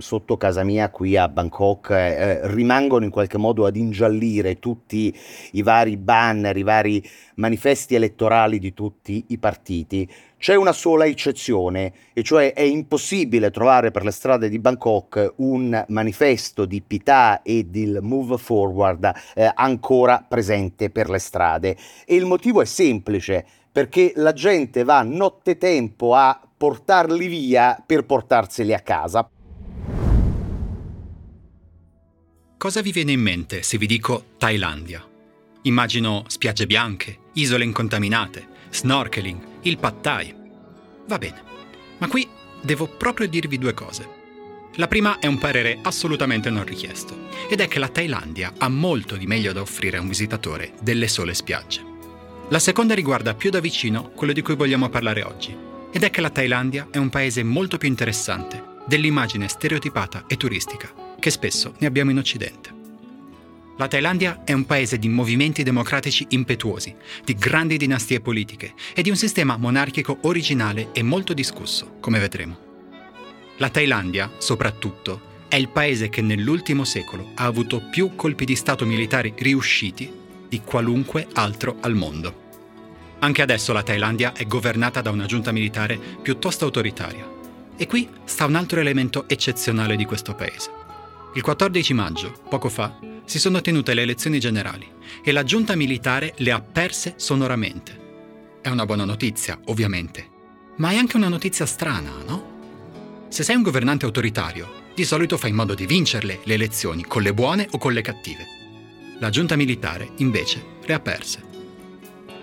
sotto casa mia qui a Bangkok eh, rimangono in qualche modo ad ingiallire tutti i vari banner, i vari manifesti elettorali di tutti i partiti. C'è una sola eccezione, e cioè è impossibile trovare per le strade di Bangkok un manifesto di Pita e del Move Forward eh, ancora presente per le strade. E il motivo è semplice, perché la gente va nottetempo a portarli via per portarseli a casa. Cosa vi viene in mente se vi dico Thailandia? Immagino spiagge bianche, isole incontaminate, snorkeling, il pad thai. Va bene, ma qui devo proprio dirvi due cose. La prima è un parere assolutamente non richiesto, ed è che la Thailandia ha molto di meglio da offrire a un visitatore delle sole spiagge. La seconda riguarda più da vicino quello di cui vogliamo parlare oggi, ed è che la Thailandia è un paese molto più interessante dell'immagine stereotipata e turistica che spesso ne abbiamo in Occidente. La Thailandia è un paese di movimenti democratici impetuosi, di grandi dinastie politiche e di un sistema monarchico originale e molto discusso, come vedremo. La Thailandia, soprattutto, è il paese che nell'ultimo secolo ha avuto più colpi di Stato militari riusciti di qualunque altro al mondo. Anche adesso la Thailandia è governata da una giunta militare piuttosto autoritaria. E qui sta un altro elemento eccezionale di questo paese. Il 14 maggio, poco fa, si sono tenute le elezioni generali e la giunta militare le ha perse sonoramente. È una buona notizia, ovviamente, ma è anche una notizia strana, no? Se sei un governante autoritario, di solito fai in modo di vincerle le elezioni con le buone o con le cattive. La giunta militare, invece, le ha perse.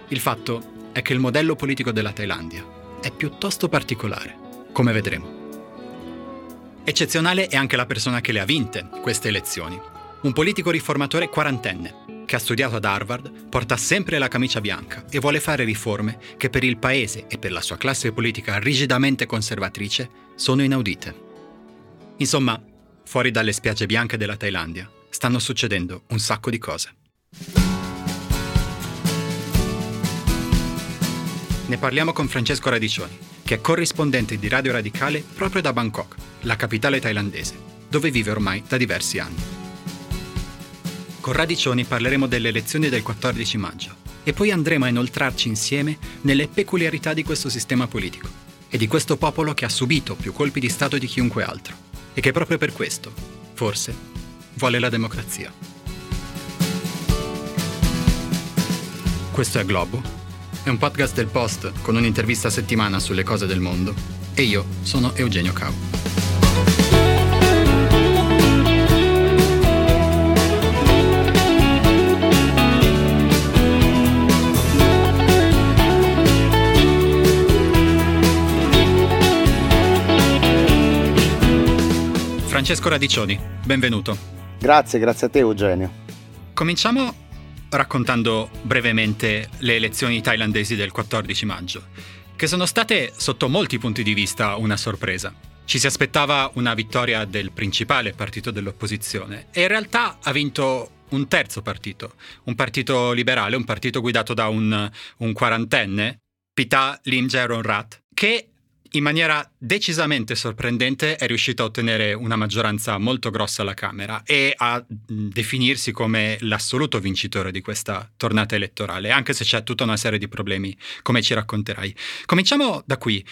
Il fatto è che il modello politico della Thailandia è piuttosto particolare, come vedremo. Eccezionale è anche la persona che le ha vinte, queste elezioni. Un politico riformatore quarantenne, che ha studiato ad Harvard, porta sempre la camicia bianca e vuole fare riforme che per il paese e per la sua classe politica rigidamente conservatrice sono inaudite. Insomma, fuori dalle spiagge bianche della Thailandia stanno succedendo un sacco di cose. Ne parliamo con Francesco Radicioni, che è corrispondente di Radio Radicale proprio da Bangkok, la capitale thailandese, dove vive ormai da diversi anni. Con Radicioni parleremo delle elezioni del 14 maggio e poi andremo a inoltrarci insieme nelle peculiarità di questo sistema politico e di questo popolo che ha subito più colpi di Stato di chiunque altro e che proprio per questo, forse, vuole la democrazia. Questo è Globo, è un podcast del Post con un'intervista a settimana sulle cose del mondo e io sono Eugenio Cau. Francesco Radicioni, benvenuto. Grazie, grazie a te Eugenio. Cominciamo raccontando brevemente le elezioni thailandesi del 14 maggio, che sono state sotto molti punti di vista una sorpresa. Ci si aspettava una vittoria del principale partito dell'opposizione e in realtà ha vinto un terzo partito, un partito liberale, un partito guidato da un, un quarantenne, Pita Lim Jaron Rat, che in maniera decisamente sorprendente è riuscito a ottenere una maggioranza molto grossa alla Camera e a definirsi come l'assoluto vincitore di questa tornata elettorale, anche se c'è tutta una serie di problemi, come ci racconterai. Cominciamo da qui.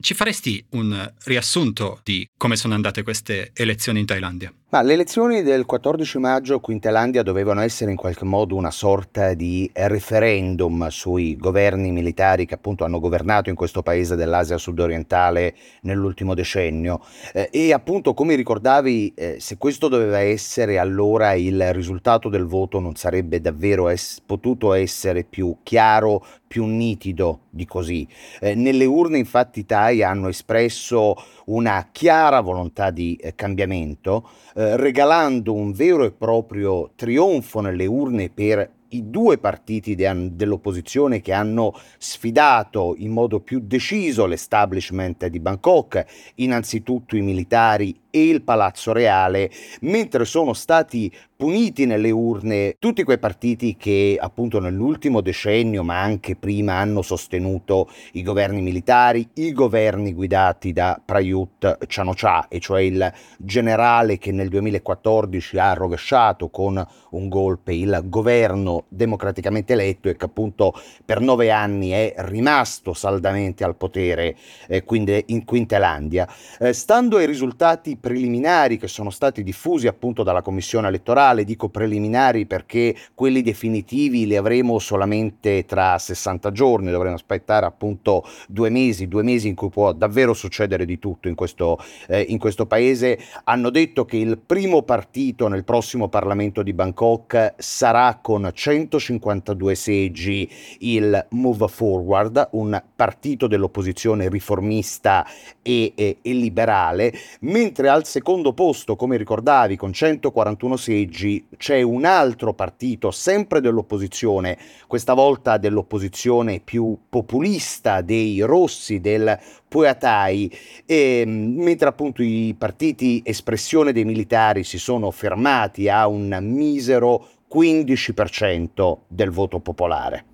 Ci faresti un riassunto di come sono andate queste elezioni in Thailandia? Ma le elezioni del 14 maggio qui in Thailandia dovevano essere in qualche modo una sorta di referendum sui governi militari che appunto hanno governato in questo paese dell'Asia sudorientale nell'ultimo decennio. Eh, e appunto, come ricordavi, eh, se questo doveva essere allora il risultato del voto non sarebbe davvero es- potuto essere più chiaro, più nitido di così. Eh, nelle urne infatti i Thai hanno espresso una chiara volontà di eh, cambiamento, eh, regalando un vero e proprio trionfo nelle urne per i due partiti de- dell'opposizione che hanno sfidato in modo più deciso l'establishment di Bangkok, innanzitutto i militari e il Palazzo Reale, mentre sono stati puniti nelle urne tutti quei partiti che appunto nell'ultimo decennio, ma anche prima, hanno sostenuto i governi militari, i governi guidati da Prayut Chanocha, e cioè il generale che nel 2014 ha rovesciato con un golpe il governo democraticamente eletto e che appunto per nove anni è rimasto saldamente al potere eh, quindi in Quintelandia. Eh, stando ai risultati preliminari che sono stati diffusi appunto dalla commissione elettorale, elettorale, dico preliminari perché quelli definitivi li avremo solamente tra 60 giorni, dovremo aspettare appunto due mesi, due mesi in cui può davvero succedere di tutto in questo, eh, in questo paese, hanno detto che il primo partito nel prossimo Parlamento di Bangkok sarà con 152 seggi il Move Forward, un partito dell'opposizione riformista e, e, e liberale, mentre al secondo posto, come ricordavi, con 141 seggi, oggi c'è un altro partito, sempre dell'opposizione, questa volta dell'opposizione più populista dei rossi, del Puatai, e, mentre appunto i partiti espressione dei militari si sono fermati a un misero 15% del voto popolare.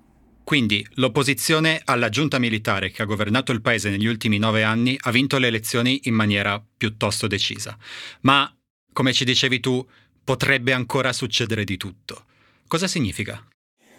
Quindi l'opposizione alla giunta militare che ha governato il paese negli ultimi nove anni ha vinto le elezioni in maniera piuttosto decisa. Ma, come ci dicevi tu, potrebbe ancora succedere di tutto. Cosa significa?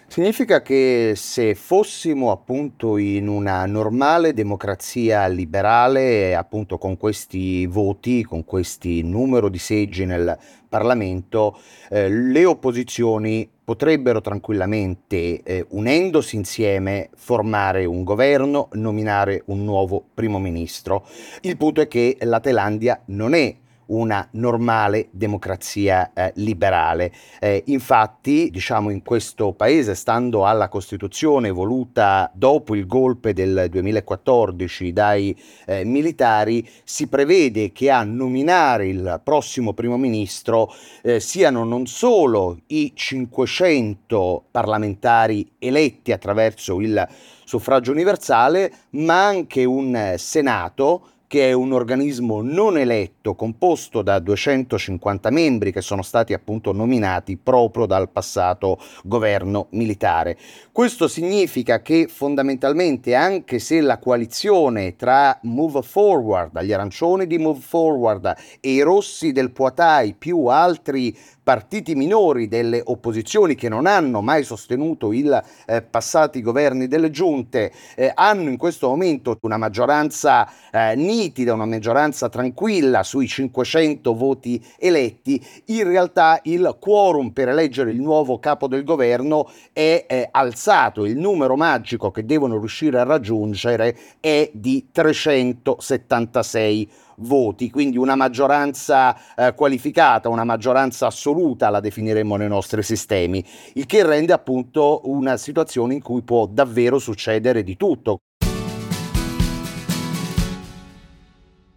Significa che se fossimo appunto in una normale democrazia liberale, appunto con questi voti, con questi numero di seggi nel Parlamento, eh, le opposizioni potrebbero tranquillamente, eh, unendosi insieme, formare un governo, nominare un nuovo primo ministro. Il punto è che la Thailandia non è una normale democrazia eh, liberale. Eh, infatti, diciamo, in questo paese, stando alla Costituzione voluta dopo il golpe del 2014 dai eh, militari, si prevede che a nominare il prossimo primo ministro eh, siano non solo i 500 parlamentari eletti attraverso il suffragio universale, ma anche un Senato che è un organismo non eletto composto da 250 membri che sono stati appunto nominati proprio dal passato governo militare. Questo significa che fondamentalmente anche se la coalizione tra Move Forward, gli arancioni di Move Forward e i rossi del Poitai più altri partiti minori delle opposizioni che non hanno mai sostenuto i eh, passati governi delle giunte eh, hanno in questo momento una maggioranza eh, nitida, una maggioranza tranquilla sui 500 voti eletti, in realtà il quorum per eleggere il nuovo capo del governo è eh, alzato, il numero magico che devono riuscire a raggiungere è di 376 voti, quindi una maggioranza eh, qualificata, una maggioranza assoluta la definiremmo nei nostri sistemi, il che rende appunto una situazione in cui può davvero succedere di tutto.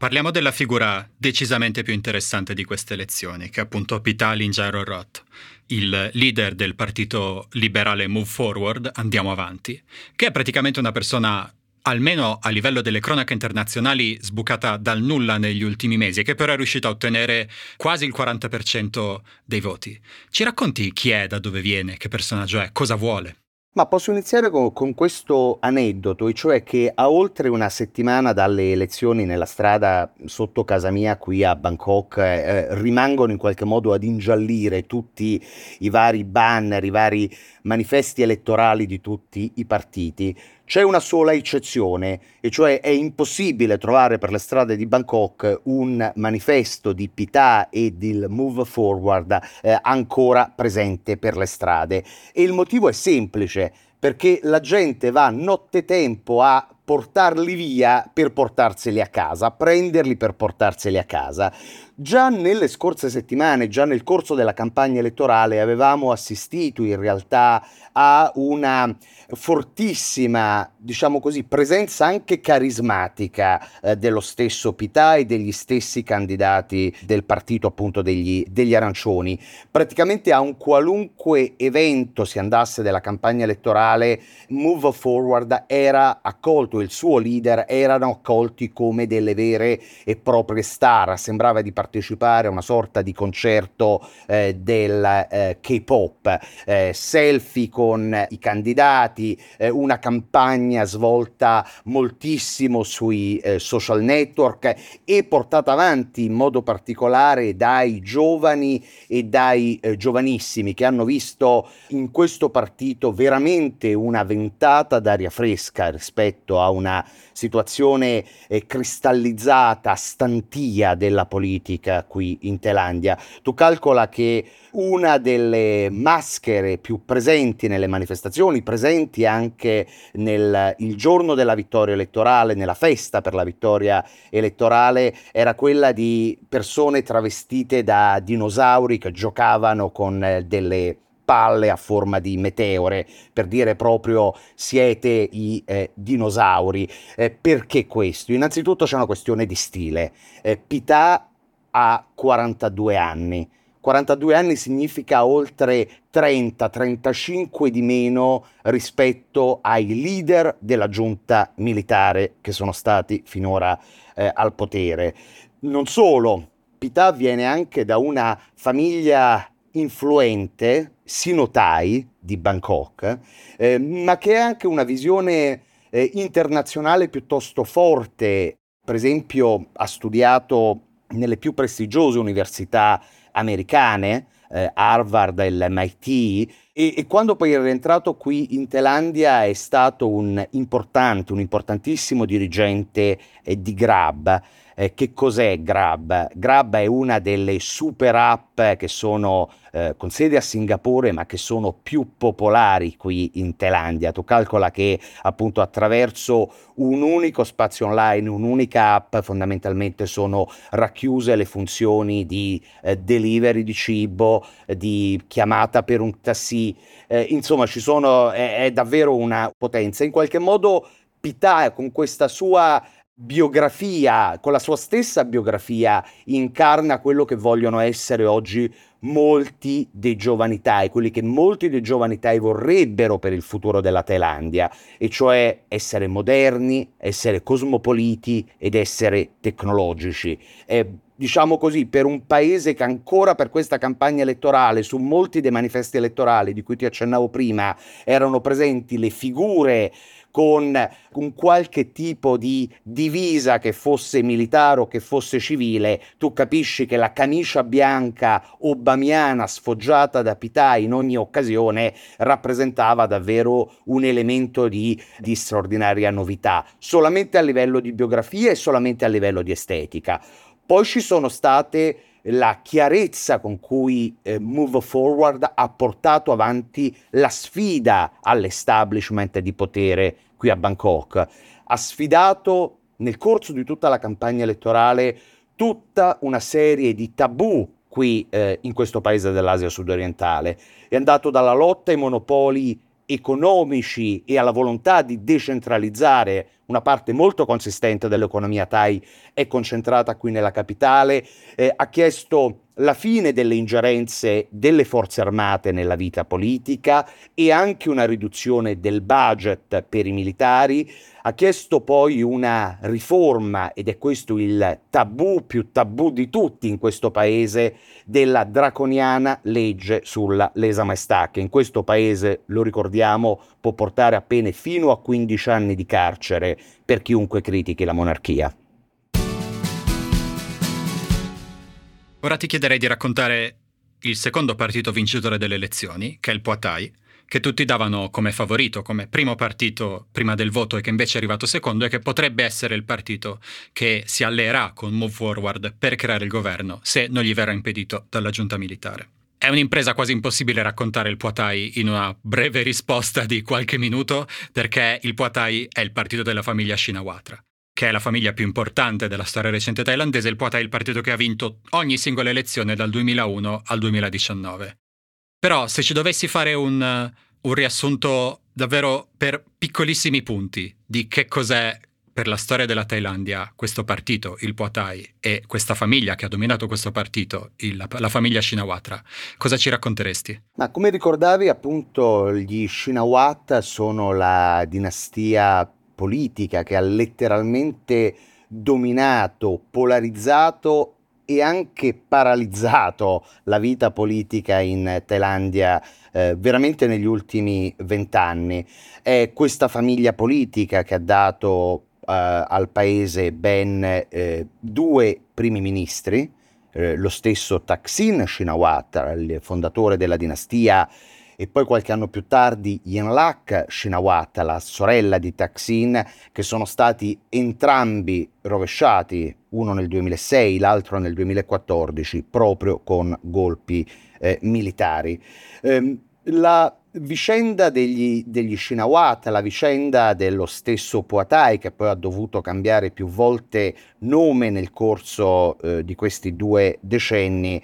Parliamo della figura decisamente più interessante di queste elezioni, che è appunto Pitalin Jairorot, il leader del partito liberale Move Forward, Andiamo Avanti, che è praticamente una persona almeno a livello delle cronache internazionali, sbucata dal nulla negli ultimi mesi e che però è riuscita a ottenere quasi il 40% dei voti. Ci racconti chi è, da dove viene, che personaggio è, cosa vuole? Ma posso iniziare con, con, questo aneddoto, e cioè che a oltre una settimana dalle elezioni nella strada sotto casa mia qui a Bangkok eh, rimangono in qualche modo ad ingiallire tutti i vari banner, i vari manifesti elettorali di tutti i partiti. C'è una sola eccezione, e cioè è impossibile trovare per le strade di Bangkok un manifesto di Pita e del Move Forward eh, ancora presente per le strade. E il motivo è semplice, perché la gente va nottetempo a portarli via per portarseli a casa, prenderli per portarseli a casa. Già nelle scorse settimane, già nel corso della campagna elettorale, avevamo assistito in realtà a una fortissima, diciamo così, presenza anche carismatica eh, dello stesso Pità e degli stessi candidati del partito appunto degli, degli arancioni. Praticamente a un qualunque evento si andasse della campagna elettorale, Move Forward era accolto Widodo e il suo leader erano accolti come delle vere e proprie star, sembrava di partecipare a una sorta di concerto eh, del eh, K-pop, eh, selfie con i candidati, eh, una campagna svolta moltissimo sui eh, social network e portata avanti in modo particolare dai giovani e dai eh, giovanissimi che hanno visto in questo partito veramente una ventata d'aria fresca rispetto a una situazione eh, cristallizzata, stantia della politica qui in Thailandia. Tu calcola che una delle maschere più presenti nelle manifestazioni, presenti anche nel giorno della vittoria elettorale, nella festa per la vittoria elettorale, era quella di persone travestite da dinosauri che giocavano con eh, delle palle a forma di meteore, per dire proprio siete i eh, dinosauri. Eh, perché questo? Innanzitutto c'è una questione di stile. Eh, Pità ha 42 anni. 42 anni significa oltre 30-35 di meno rispetto ai leader della giunta militare che sono stati finora eh, al potere. Non solo, Pità viene anche da una famiglia influente, sinotai di Bangkok, eh, ma che ha anche una visione eh, internazionale piuttosto forte. Per esempio, ha studiato nelle più prestigiose università americane, eh, Harvard e l'MIT, e, e, quando poi è rientrato qui in Thailandia è stato un importante, un importantissimo dirigente eh, di Grab. Eh, che cos'è Grab? Grab è una delle super app che sono eh, con sede a Singapore ma che sono più popolari qui in Thailandia. Tu calcola che appunto attraverso un unico spazio online, un'unica app fondamentalmente sono racchiuse le funzioni di eh, delivery di cibo, di chiamata per un taxi, eh, insomma ci sono, è, è davvero una potenza. In qualche modo Pità con questa sua biografia, con la sua stessa biografia, incarna quello che vogliono essere oggi molti dei giovani Thai, quelli che molti dei giovani Thai vorrebbero per il futuro della Thailandia, e cioè essere moderni, essere cosmopoliti ed essere tecnologici. E, diciamo così, per un paese che ancora per questa campagna elettorale, su molti dei manifesti elettorali di cui ti accennavo prima, erano presenti le figure con, con qualche tipo di divisa che fosse militare o che fosse civile, tu capisci che la camicia bianca obamiana sfoggiata da Pità in ogni occasione rappresentava davvero un elemento di, di straordinaria novità, solamente a livello di biografia e solamente a livello di estetica. Poi ci sono state la chiarezza con cui eh, Move Forward ha portato avanti la sfida all'establishment di potere qui a Bangkok. Ha sfidato nel corso di tutta la campagna elettorale tutta una serie di tabù qui eh, in questo paese dell'Asia sudorientale. È andato dalla lotta ai monopoli economici e alla volontà di decentralizzare una parte molto consistente dell'economia Thai è concentrata qui nella capitale, eh, ha chiesto la fine delle ingerenze delle forze armate nella vita politica e anche una riduzione del budget per i militari, ha chiesto poi una riforma, ed è questo il tabù più tabù di tutti in questo paese, della draconiana legge sulla lesa maestà, che in questo paese, lo ricordiamo, può portare a pene fino a 15 anni di carcere per chiunque critichi la monarchia. Ora ti chiederei di raccontare il secondo partito vincitore delle elezioni, che è il Poitai, che tutti davano come favorito, come primo partito prima del voto e che invece è arrivato secondo e che potrebbe essere il partito che si alleerà con Move Forward per creare il governo se non gli verrà impedito dalla giunta militare. È un'impresa quasi impossibile raccontare il Poitai in una breve risposta di qualche minuto perché il Poitai è il partito della famiglia Shinawatra che è la famiglia più importante della storia recente thailandese, il Poata è il partito che ha vinto ogni singola elezione dal 2001 al 2019. Però se ci dovessi fare un, un riassunto davvero per piccolissimi punti di che cos'è per la storia della Thailandia questo partito, il Poatai, e questa famiglia che ha dominato questo partito, il, la famiglia Shinawatra, cosa ci racconteresti? Ma come ricordavi, appunto, gli Shinawatra sono la dinastia politica che ha letteralmente dominato, polarizzato e anche paralizzato la vita politica in Thailandia eh, veramente negli ultimi vent'anni. È questa famiglia politica che ha dato al paese ben eh, due primi ministri, eh, lo stesso Thaksin Shinawatra, il fondatore della dinastia e poi qualche anno più tardi Yenlak Shinawatra, la sorella di Taksin, che sono stati entrambi rovesciati, uno nel 2006, l'altro nel 2014, proprio con golpi eh, militari. Eh, la vicenda degli, degli Shinawat, la vicenda dello stesso Poatai, che poi ha dovuto cambiare più volte nome nel corso eh, di questi due decenni,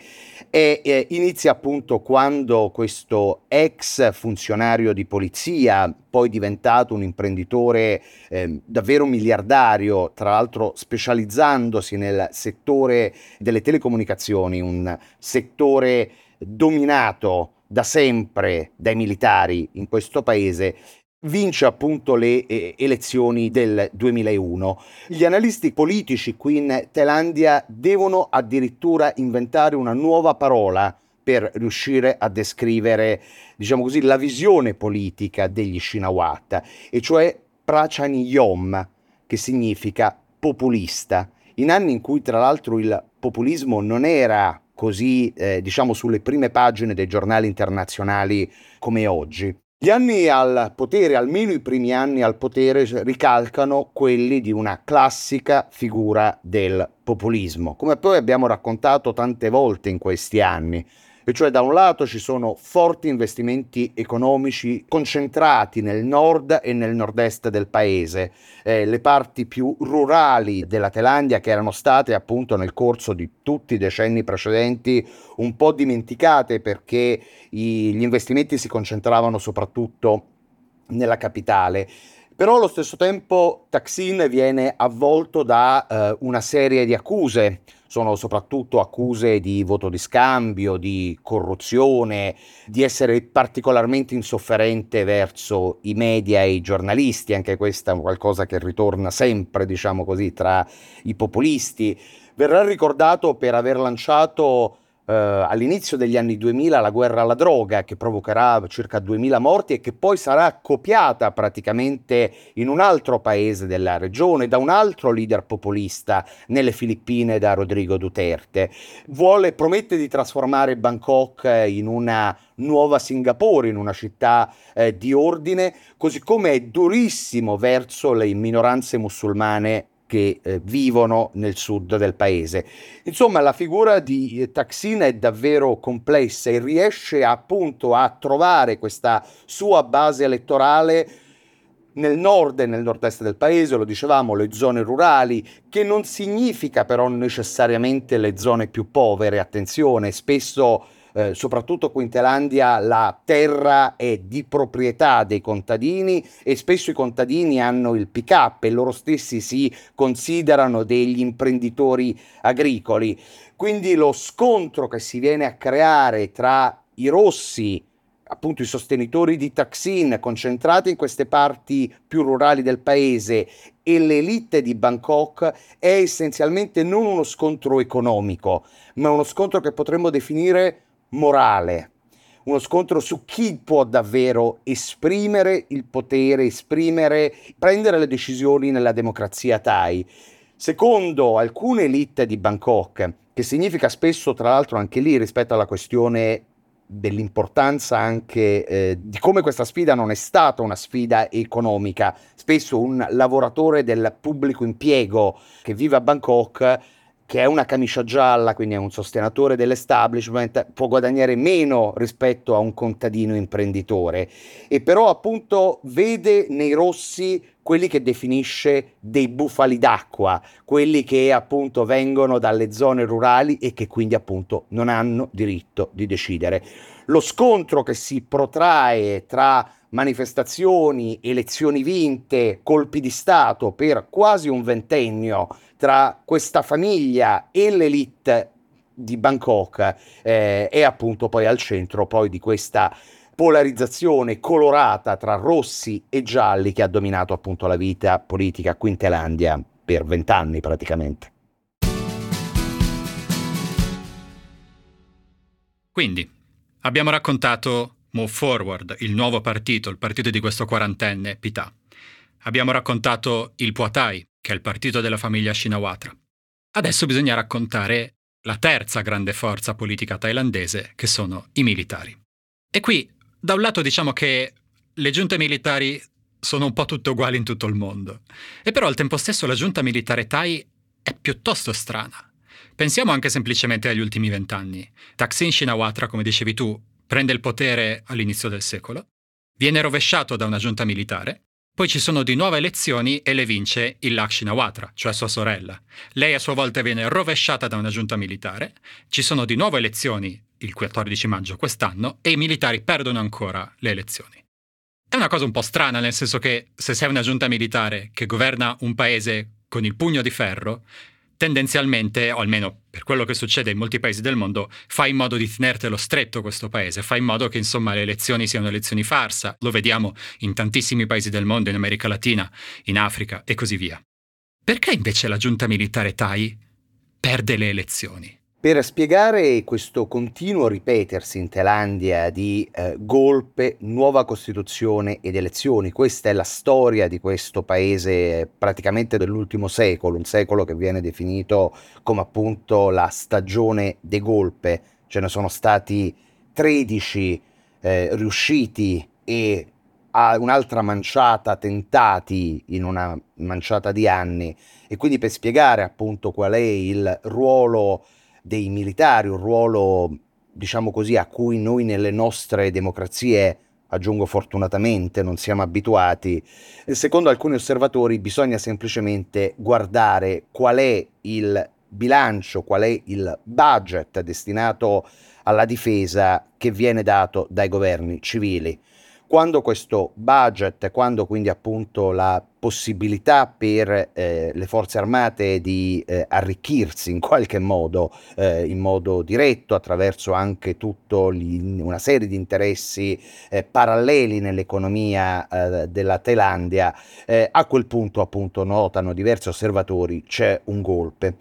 e, eh, inizia appunto quando questo ex funzionario di polizia, poi diventato un imprenditore eh, davvero miliardario, tra l'altro specializzandosi nel settore delle telecomunicazioni, un settore dominato da sempre dai militari in questo paese, vince appunto le eh, elezioni del 2001. Gli analisti politici qui in Thailandia devono addirittura inventare una nuova parola per riuscire a descrivere, diciamo così, la visione politica degli Shinawat, e cioè Prachaniyom, che significa populista. In anni in cui tra l'altro il populismo non era così eh, diciamo sulle prime pagine dei giornali internazionali come oggi. Gli anni al potere, almeno i primi anni al potere, ricalcano quelli di una classica figura del populismo, come poi abbiamo raccontato tante volte in questi anni e cioè da un lato ci sono forti investimenti economici concentrati nel nord e nel nord-est del paese, eh, le parti più rurali della Thailandia che erano state appunto nel corso di tutti i decenni precedenti un po' dimenticate perché i, gli investimenti si concentravano soprattutto nella capitale. Però allo stesso tempo Taksin viene avvolto da eh, una serie di accuse sono soprattutto accuse di voto di scambio, di corruzione, di essere particolarmente insofferente verso i media e i giornalisti, anche questa è qualcosa che ritorna sempre, diciamo così, tra i populisti. Verrà ricordato per aver lanciato eh, all'inizio degli anni 2000 la guerra alla droga che provocherà circa 2000 morti e che poi sarà copiata praticamente in un altro paese della regione da un altro leader populista nelle Filippine da Rodrigo Duterte. Vuole, promette di trasformare Bangkok in una nuova Singapore, in una città eh, di ordine, così come è durissimo verso le minoranze musulmane che eh, vivono nel sud del paese. Insomma, la figura di eh, Taksin è davvero complessa e riesce appunto a trovare questa sua base elettorale nel nord e nel nord-est del paese, lo dicevamo, le zone rurali, che non significa però necessariamente le zone più povere, attenzione, spesso eh, soprattutto qui in Thailandia la terra è di proprietà dei contadini e spesso i contadini hanno il pick up e loro stessi si considerano degli imprenditori agricoli. Quindi lo scontro che si viene a creare tra i rossi appunto i sostenitori di Taksin concentrati in queste parti più rurali del paese e l'elite di Bangkok è essenzialmente non uno scontro economico, ma uno scontro che potremmo definire morale, uno scontro su chi può davvero esprimere il potere, esprimere, prendere le decisioni nella democrazia Thai. Secondo alcune elite di Bangkok, che significa spesso tra l'altro anche lì rispetto alla questione dell'importanza anche eh, di come questa sfida non è stata una sfida economica. Spesso un lavoratore del pubblico impiego che vive a Bangkok che è una camicia gialla, quindi è un sostenitore dell'establishment, può guadagnare meno rispetto a un contadino imprenditore e però appunto vede nei rossi quelli che definisce dei bufali d'acqua, quelli che appunto vengono dalle zone rurali e che quindi appunto non hanno diritto di decidere. Lo scontro che si protrae tra manifestazioni, elezioni vinte, colpi di Stato per quasi un ventennio tra questa famiglia e l'elite di Bangkok eh, è appunto poi al centro poi di questa polarizzazione colorata tra rossi e gialli che ha dominato appunto la vita politica qui in Thailandia per vent'anni praticamente. Quindi, abbiamo raccontato Move Forward, il nuovo partito, il partito di questo quarantenne Pita. Abbiamo raccontato il Puatai, che è il partito della famiglia Shinawatra. Adesso bisogna raccontare la terza grande forza politica thailandese, che sono i militari. E qui, da un lato diciamo che le giunte militari sono un po' tutte uguali in tutto il mondo, e però al tempo stesso la giunta militare thai è piuttosto strana. Pensiamo anche semplicemente agli ultimi vent'anni. Thaksin Shinawatra, come dicevi tu, prende il potere all'inizio del secolo, viene rovesciato da una giunta militare, poi ci sono di nuove elezioni e le vince il Lakshinawatra, cioè sua sorella. Lei a sua volta viene rovesciata da una giunta militare, ci sono di nuove elezioni il 14 maggio quest'anno e i militari perdono ancora le elezioni. È una cosa un po' strana, nel senso che se sei una giunta militare che governa un paese con il pugno di ferro, tendenzialmente, o almeno per quello che succede in molti paesi del mondo, fai in modo di tenertelo stretto questo paese, fai in modo che insomma le elezioni siano elezioni farsa, lo vediamo in tantissimi paesi del mondo, in America Latina, in Africa e così via. Perché invece la giunta militare Thai perde le elezioni? Per spiegare questo continuo ripetersi in Thailandia di eh, golpe, nuova Costituzione ed elezioni, questa è la storia di questo paese praticamente dell'ultimo secolo, un secolo che viene definito come appunto la stagione dei golpe. Ce ne sono stati 13 eh, riusciti e un'altra manciata tentati in una manciata di anni e quindi per spiegare appunto qual è il ruolo dei militari, un ruolo, diciamo così, a cui noi nelle nostre democrazie, aggiungo fortunatamente, non siamo abituati. Secondo alcuni osservatori bisogna semplicemente guardare qual è il bilancio, qual è il budget destinato alla difesa che viene dato dai governi civili quando questo budget, quando quindi appunto la possibilità per eh, le forze armate di eh, arricchirsi in qualche modo, eh, in modo diretto, attraverso anche tutta una serie di interessi eh, paralleli nell'economia eh, della Thailandia, eh, a quel punto appunto notano diversi osservatori c'è un golpe.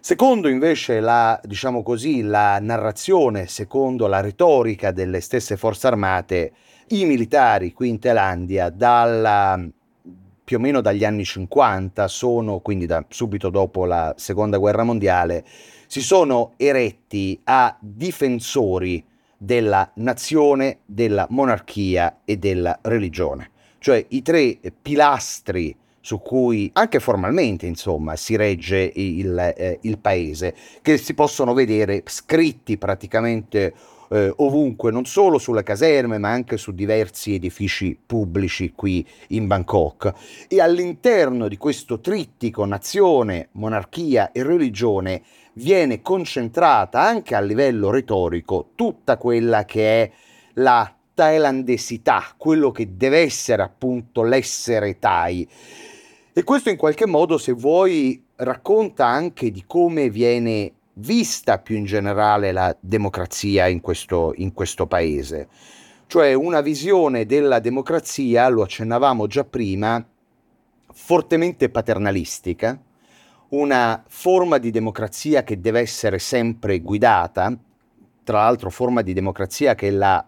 Secondo invece la, diciamo così, la narrazione, secondo la retorica delle stesse forze armate, i militari qui in Thailandia dalla, più o meno dagli anni 50 sono, quindi da, subito dopo la seconda guerra mondiale, si sono eretti a difensori della nazione, della monarchia e della religione. Cioè i tre pilastri su cui anche formalmente insomma si regge il, eh, il paese, che si possono vedere scritti praticamente eh, ovunque, non solo sulle caserme, ma anche su diversi edifici pubblici qui in Bangkok. E all'interno di questo trittico nazione, monarchia e religione viene concentrata anche a livello retorico tutta quella che è la thailandesità, quello che deve essere appunto l'essere Thai. E questo in qualche modo, se vuoi, racconta anche di come viene vista più in generale la democrazia in questo, in questo paese. Cioè una visione della democrazia, lo accennavamo già prima, fortemente paternalistica, una forma di democrazia che deve essere sempre guidata, tra l'altro forma di democrazia che la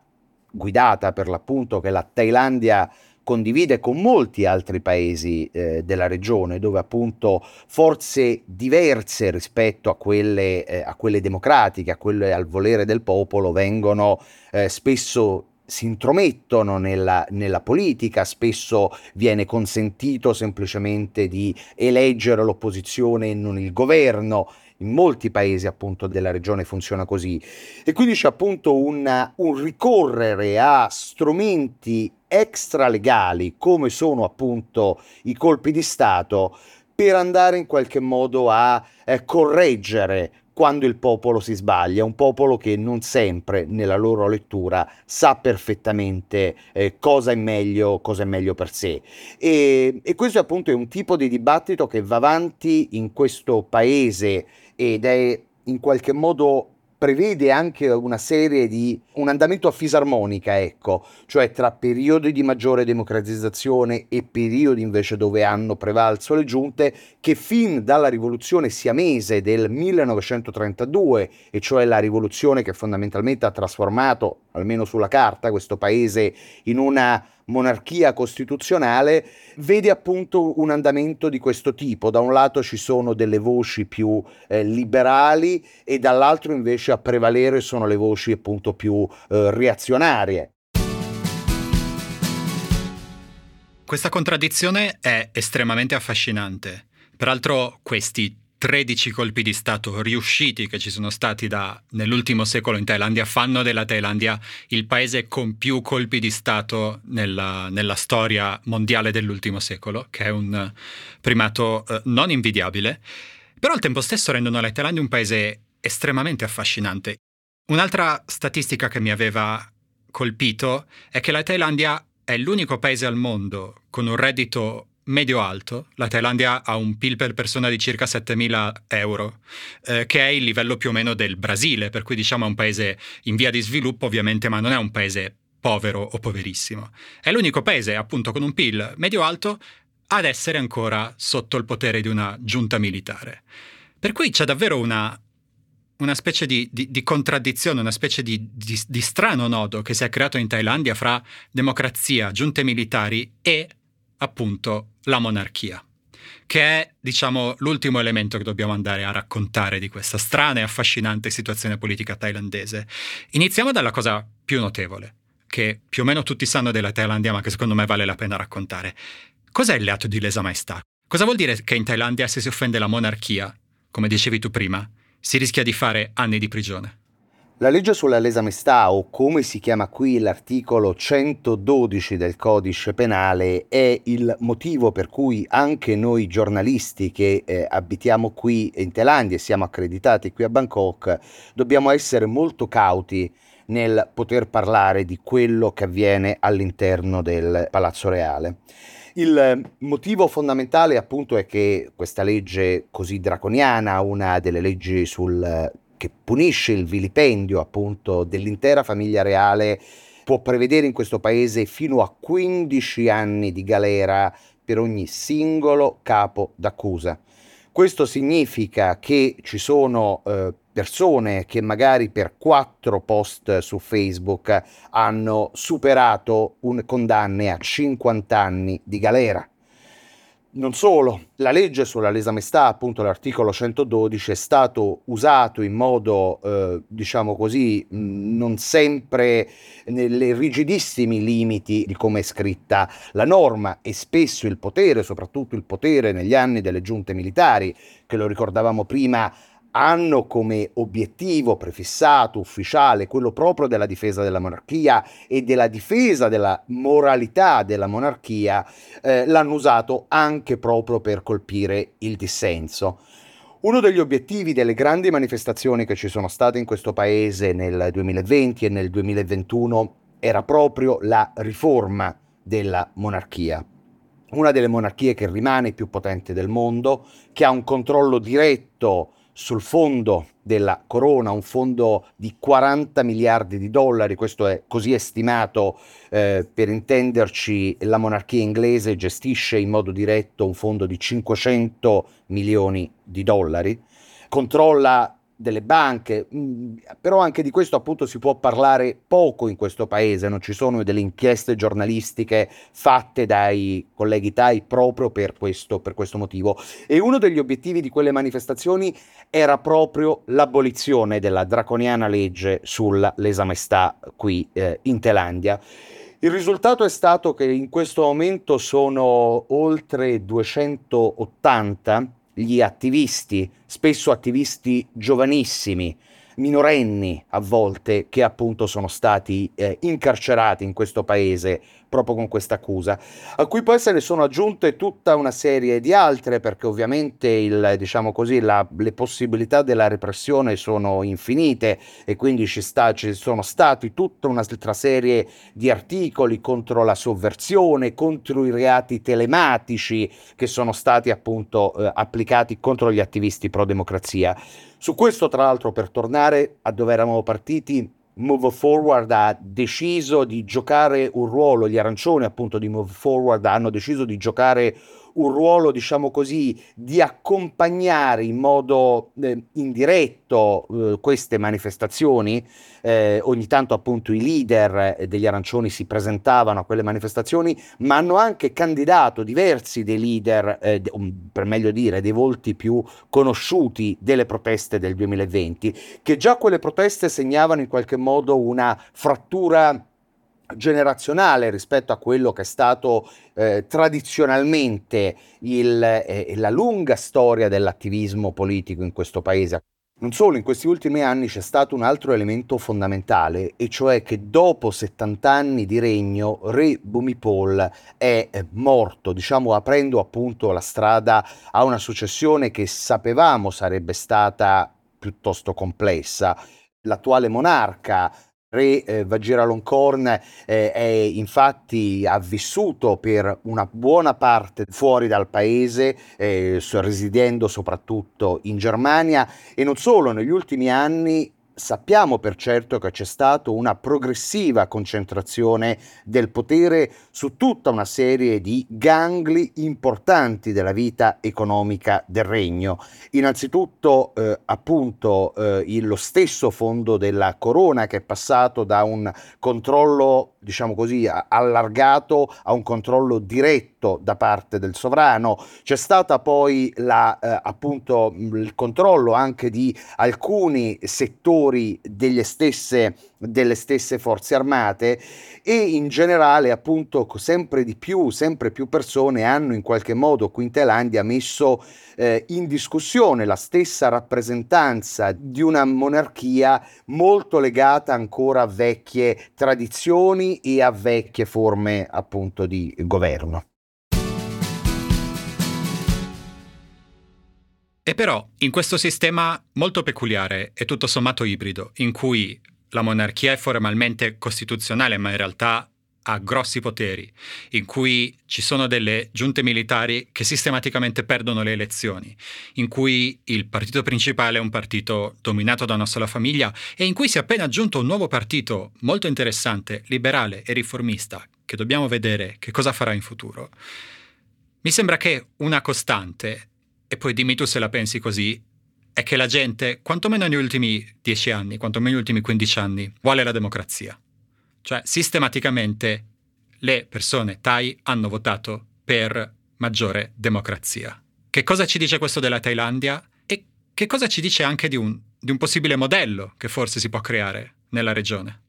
guidata per l'appunto che la Thailandia condivide con molti altri paesi eh, della regione, dove appunto forze diverse rispetto a quelle, eh, a quelle democratiche, a quelle al volere del popolo, vengono eh, spesso si intromettono nella, nella, politica, spesso viene consentito semplicemente di eleggere l'opposizione e non il governo. In molti paesi appunto della regione funziona così. E quindi c'è appunto un, un ricorrere a strumenti extralegali come sono appunto i colpi di Stato per andare in qualche modo a eh, correggere quando il popolo si sbaglia, un popolo che non sempre nella loro lettura sa perfettamente eh, cosa, è meglio, cosa è meglio per sé. E, e questo appunto è un tipo di dibattito che va avanti in questo paese ed è in qualche modo prevede anche una serie di un andamento a fisarmonica, ecco, cioè tra periodi di maggiore democratizzazione e periodi invece dove hanno prevalso le giunte, che fin dalla rivoluzione siamese del 1932, e cioè la rivoluzione che fondamentalmente ha trasformato, almeno sulla carta, questo paese in una monarchia costituzionale vede appunto un andamento di questo tipo. Da un lato ci sono delle voci più eh, liberali e dall'altro invece a prevalere sono le voci appunto più eh, reazionarie. Questa contraddizione è estremamente affascinante. Peraltro questi 13 colpi di Stato riusciti che ci sono stati da, nell'ultimo secolo in Thailandia fanno della Thailandia il paese con più colpi di Stato nella, nella storia mondiale dell'ultimo secolo, che è un primato eh, non invidiabile, però al tempo stesso rendono la Thailandia un paese estremamente affascinante. Un'altra statistica che mi aveva colpito è che la Thailandia è l'unico paese al mondo con un reddito medio-alto, la Thailandia ha un PIL per persona di circa 7.000 euro, eh, che è il livello più o meno del Brasile, per cui diciamo è un paese in via di sviluppo ovviamente, ma non è un paese povero o poverissimo. È l'unico paese appunto con un PIL medio-alto ad essere ancora sotto il potere di una giunta militare. Per cui c'è davvero una, una specie di, di, di, contraddizione, una specie di, di strano nodo che si è creato in Thailandia fra democrazia, giunte militari e appunto la monarchia, che è, diciamo, l'ultimo elemento che dobbiamo andare a raccontare di questa strana e affascinante situazione politica thailandese. Iniziamo dalla cosa più notevole, che più o meno tutti sanno della Thailandia, ma che secondo me vale la pena raccontare. Cos'è il reato di lesa maestà? Cosa vuol dire che in Thailandia se si offende la monarchia, come dicevi tu prima, si rischia di fare anni di prigione? La legge sulla lesa maestà, o come si chiama qui l'articolo 112 del codice penale, è il motivo per cui anche noi giornalisti che eh, abitiamo qui in Thailandia e siamo accreditati qui a Bangkok, dobbiamo essere molto cauti nel poter parlare di quello che avviene all'interno del Palazzo Reale. Il motivo fondamentale appunto è che questa legge così draconiana, una delle leggi sul che punisce il vilipendio appunto dell'intera famiglia reale può prevedere in questo paese fino a 15 anni di galera per ogni singolo capo d'accusa. Questo significa che ci sono eh, persone che magari per quattro post su Facebook hanno superato un condanne a 50 anni di galera. Non solo, la legge sulla lesa maestà, appunto l'articolo 112, è stato usato in modo, eh, diciamo così, non sempre nei rigidissimi limiti di come è scritta. La norma e spesso il potere, soprattutto il potere negli anni delle giunte militari, che lo ricordavamo prima, hanno come obiettivo prefissato, ufficiale, quello proprio della difesa della monarchia e della difesa della moralità della monarchia, eh, l'hanno usato anche proprio per colpire il dissenso. Uno degli obiettivi delle grandi manifestazioni che ci sono state in questo paese nel 2020 e nel 2021 era proprio la riforma della monarchia una delle monarchie che rimane più potente del mondo, che ha un controllo diretto sul fondo della corona, un fondo di 40 miliardi di dollari, questo è così estimato eh, per intenderci, la monarchia inglese gestisce in modo diretto un fondo di 500 milioni di dollari, controlla delle banche, mm, però anche di questo appunto si può parlare poco in questo paese, non ci sono delle inchieste giornalistiche fatte dai colleghi Thai proprio per questo, per questo motivo. E uno degli obiettivi di quelle manifestazioni era proprio l'abolizione della draconiana legge sulla lesa maestà qui eh, in Thailandia. Il risultato è stato che in questo momento sono oltre 280 gli attivisti, spesso attivisti giovanissimi, minorenni a volte, che appunto sono stati eh, incarcerati in questo paese proprio con questa accusa, a cui poi se ne sono aggiunte tutta una serie di altre, perché ovviamente il, diciamo così, la, le possibilità della repressione sono infinite e quindi ci, sta, ci sono stati tutta un'altra serie di articoli contro la sovversione, contro i reati telematici che sono stati appunto eh, applicati contro gli attivisti pro democrazia. Su questo, tra l'altro, per tornare a dove eravamo partiti, Move Forward ha deciso di giocare un ruolo, gli arancioni appunto di Move Forward hanno deciso di giocare un ruolo, diciamo così, di accompagnare in modo eh, indiretto eh, queste manifestazioni. Eh, ogni tanto appunto i leader eh, degli arancioni si presentavano a quelle manifestazioni, ma hanno anche candidato diversi dei leader, eh, per meglio dire, dei volti più conosciuti delle proteste del 2020, che già quelle proteste segnavano in qualche modo una frattura generazionale rispetto a quello che è stato eh, tradizionalmente il, eh, la lunga storia dell'attivismo politico in questo paese. Non solo, in questi ultimi anni c'è stato un altro elemento fondamentale, e cioè che dopo 70 anni di regno, Re Bhumipol è eh, morto, diciamo aprendo appunto la strada a una successione che sapevamo sarebbe stata piuttosto complessa. L'attuale monarca Re eh, Vajiralongkorn eh, è infatti ha vissuto per una buona parte fuori dal paese, eh, resiedendo soprattutto in Germania e non solo, negli ultimi anni Sappiamo per certo che c'è stata una progressiva concentrazione del potere su tutta una serie di gangli importanti della vita economica del regno. Innanzitutto eh, appunto eh, lo stesso fondo della corona che è passato da un controllo diciamo così, allargato a un controllo diretto da parte del sovrano. C'è stata poi la, eh, appunto il controllo anche di alcuni settori delle stesse, delle stesse forze armate e in generale appunto sempre di più, sempre più persone hanno in qualche modo qui in Thailandia messo eh, in discussione la stessa rappresentanza di una monarchia molto legata ancora a vecchie tradizioni e a vecchie forme appunto di governo. E però in questo sistema molto peculiare e tutto sommato ibrido, in cui la monarchia è formalmente costituzionale ma in realtà ha grossi poteri, in cui ci sono delle giunte militari che sistematicamente perdono le elezioni, in cui il partito principale è un partito dominato da una sola famiglia e in cui si è appena aggiunto un nuovo partito molto interessante, liberale e riformista, che dobbiamo vedere che cosa farà in futuro. Mi sembra che una costante, e poi dimmi tu se la pensi così, è che la gente, quantomeno negli ultimi dieci anni, quantomeno negli ultimi quindici anni, vuole la democrazia. Cioè, sistematicamente le persone Thai hanno votato per maggiore democrazia. Che cosa ci dice questo della Thailandia? E che cosa ci dice anche di un, di un possibile modello che forse si può creare nella regione?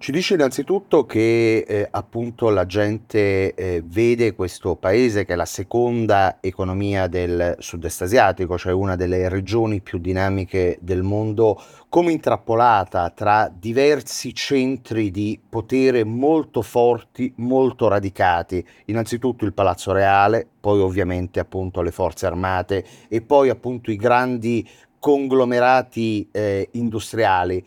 Ci dice innanzitutto che eh, appunto la gente eh, vede questo paese che è la seconda economia del sud-est asiatico, cioè una delle regioni più dinamiche del mondo, come intrappolata tra diversi centri di potere molto forti, molto radicati. Innanzitutto il Palazzo Reale, poi ovviamente appunto le forze armate e poi appunto i grandi conglomerati eh, industriali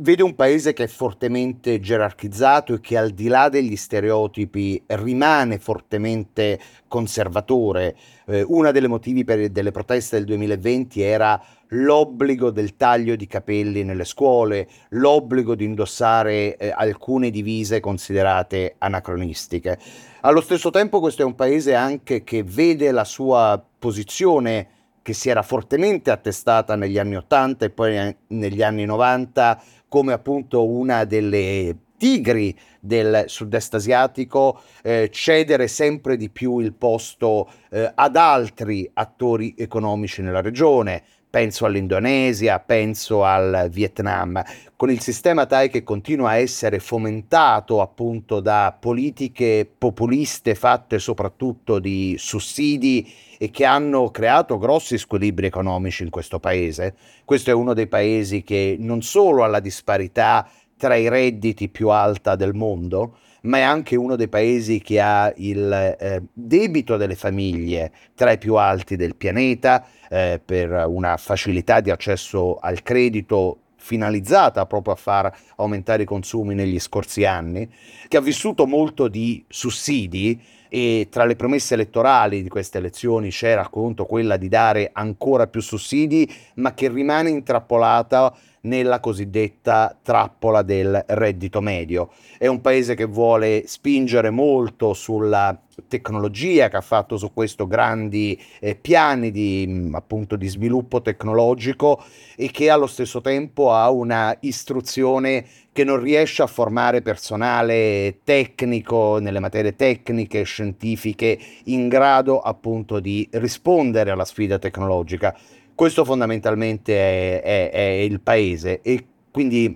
vede un paese che è fortemente gerarchizzato e che al di là degli stereotipi rimane fortemente conservatore. Eh, uno dei motivi per, delle proteste del 2020 era l'obbligo del taglio di capelli nelle scuole, l'obbligo di indossare eh, alcune divise considerate anacronistiche. Allo stesso tempo questo è un paese anche che vede la sua posizione che si era fortemente attestata negli anni 80 e poi negli anni 90 come appunto una delle tigri del sud-est asiatico eh, cedere sempre di più il posto eh, ad altri attori economici nella regione. Penso all'Indonesia, penso al Vietnam, con il sistema Thai che continua a essere fomentato appunto da politiche populiste fatte soprattutto di sussidi e che hanno creato grossi squilibri economici in questo paese. Questo è uno dei paesi che non solo ha la disparità tra i redditi più alta del mondo, ma è anche uno dei paesi che ha il eh, debito delle famiglie tra i più alti del pianeta, eh, per una facilità di accesso al credito finalizzata proprio a far aumentare i consumi negli scorsi anni, che ha vissuto molto di sussidi e tra le promesse elettorali di queste elezioni c'era appunto quella di dare ancora più sussidi, ma che rimane intrappolata nella cosiddetta trappola del reddito medio. È un paese che vuole spingere molto sulla tecnologia, che ha fatto su questo grandi eh, piani di, mm, appunto, di sviluppo tecnologico e che allo stesso tempo ha una istruzione che non riesce a formare personale tecnico nelle materie tecniche, scientifiche, in grado appunto di rispondere alla sfida tecnologica. Questo fondamentalmente è, è, è il paese e quindi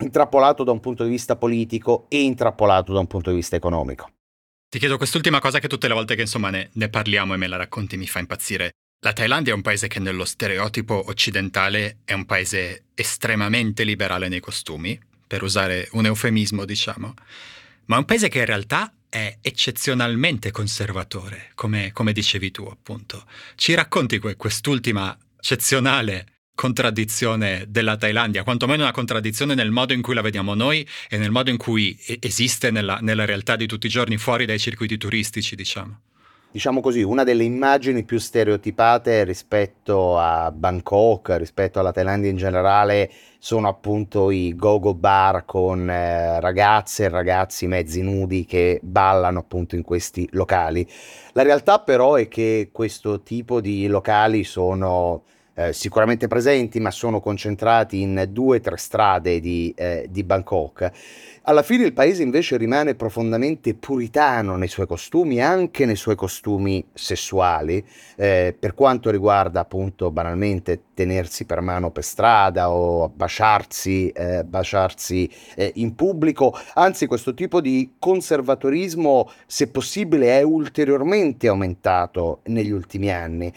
intrappolato da un punto di vista politico e intrappolato da un punto di vista economico. Ti chiedo quest'ultima cosa che tutte le volte che insomma ne, ne, parliamo e me la racconti mi fa impazzire. La Thailandia è un paese che nello stereotipo occidentale è un paese estremamente liberale nei costumi, per usare un eufemismo diciamo, ma è un paese che in realtà è eccezionalmente conservatore, come, come dicevi tu appunto. Ci racconti quest'ultima eccezionale contraddizione della Thailandia, quantomeno una contraddizione nel modo in cui la vediamo noi e nel modo in cui esiste nella, nella realtà di tutti i giorni fuori dai circuiti turistici, diciamo diciamo così, una delle immagini più stereotipate rispetto a Bangkok, rispetto alla Thailandia in generale, sono appunto i go-go bar con eh, ragazze e ragazzi mezzi nudi che ballano appunto in questi locali. La realtà però è che questo tipo di locali sono eh, sicuramente presenti, ma sono concentrati in due o tre strade di, eh, di Bangkok. Alla fine il paese invece rimane profondamente puritano nei suoi costumi, anche nei suoi costumi sessuali, eh, per quanto riguarda appunto banalmente tenersi per mano per strada o baciarsi, eh, baciarsi eh, in pubblico, anzi questo tipo di conservatorismo se possibile è ulteriormente aumentato negli ultimi anni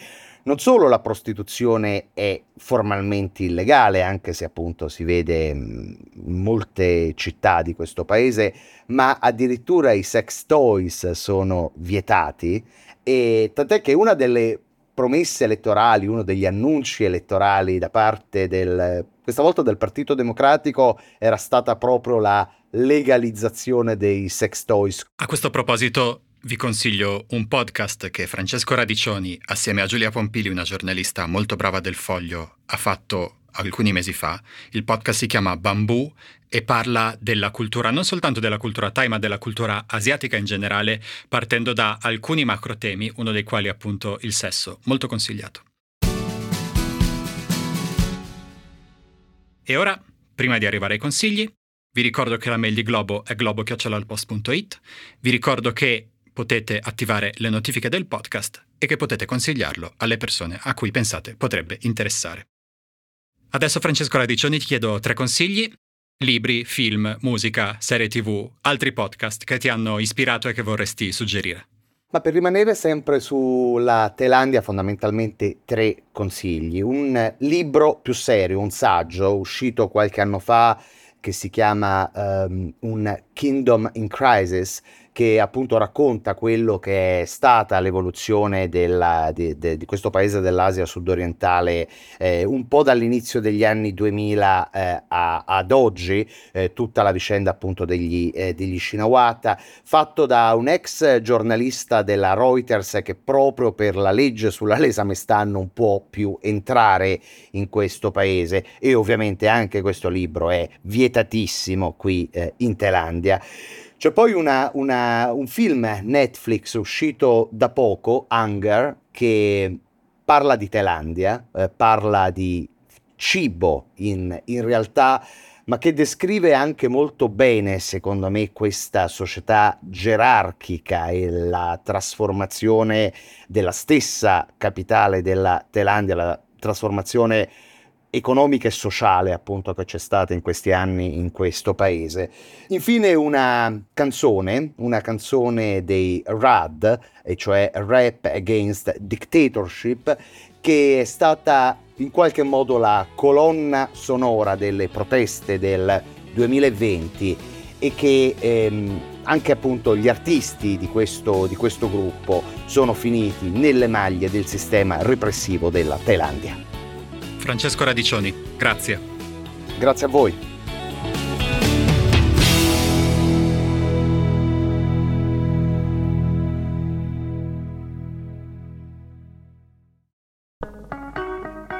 non solo la prostituzione è formalmente illegale, anche se appunto si vede in molte città di questo paese, ma addirittura i sex toys sono vietati e tant'è che una delle promesse elettorali, uno degli annunci elettorali da parte del, questa volta del Partito Democratico era stata proprio la legalizzazione dei sex toys. A questo proposito vi consiglio un podcast che Francesco Radiccioni, assieme a Giulia Pompili, una giornalista molto brava del Foglio, ha fatto alcuni mesi fa. Il podcast si chiama Bambù e parla della cultura, non soltanto della cultura Thai, ma della cultura asiatica in generale, partendo da alcuni macro temi, uno dei quali appunto il sesso. Molto consigliato. E ora, prima di arrivare ai consigli, vi ricordo che la mail di Globo è globo.it. Vi ricordo che potete attivare le notifiche del podcast e che potete consigliarlo alle persone a cui pensate potrebbe interessare. Adesso Francesco Radiccioni ti chiedo tre consigli, libri, film, musica, serie tv, altri podcast che ti hanno ispirato e che vorresti suggerire. Ma per rimanere sempre sulla Thailandia, fondamentalmente tre consigli. Un libro più serio, un saggio uscito qualche anno fa che si chiama um, Un Kingdom in Crisis, che appunto racconta quello che è stata l'evoluzione della, di, de, di, questo paese dell'Asia sudorientale eh, un po' dall'inizio degli anni 2000 eh, a, ad oggi, eh, tutta la vicenda appunto degli, eh, degli Shinawata, fatto da un ex giornalista della Reuters che proprio per la legge sulla lesa maestà non può più entrare in questo paese e ovviamente anche questo libro è vietatissimo qui eh, in Thailandia. C'è poi una, una, un film Netflix uscito da poco, Hunger, che parla di Thailandia, eh, parla di cibo in, in realtà, ma che descrive anche molto bene, secondo me, questa società gerarchica e la trasformazione della stessa capitale della Thailandia, la trasformazione economica e sociale appunto che c'è stata in questi anni in questo paese. Infine una canzone, una canzone dei RAD, e cioè Rap Against Dictatorship, che è stata in qualche modo la colonna sonora delle proteste del 2020 e che ehm, anche appunto gli artisti di questo, di questo gruppo sono finiti nelle maglie del sistema repressivo della Thailandia. Francesco Radiccioni, grazie. Grazie a voi.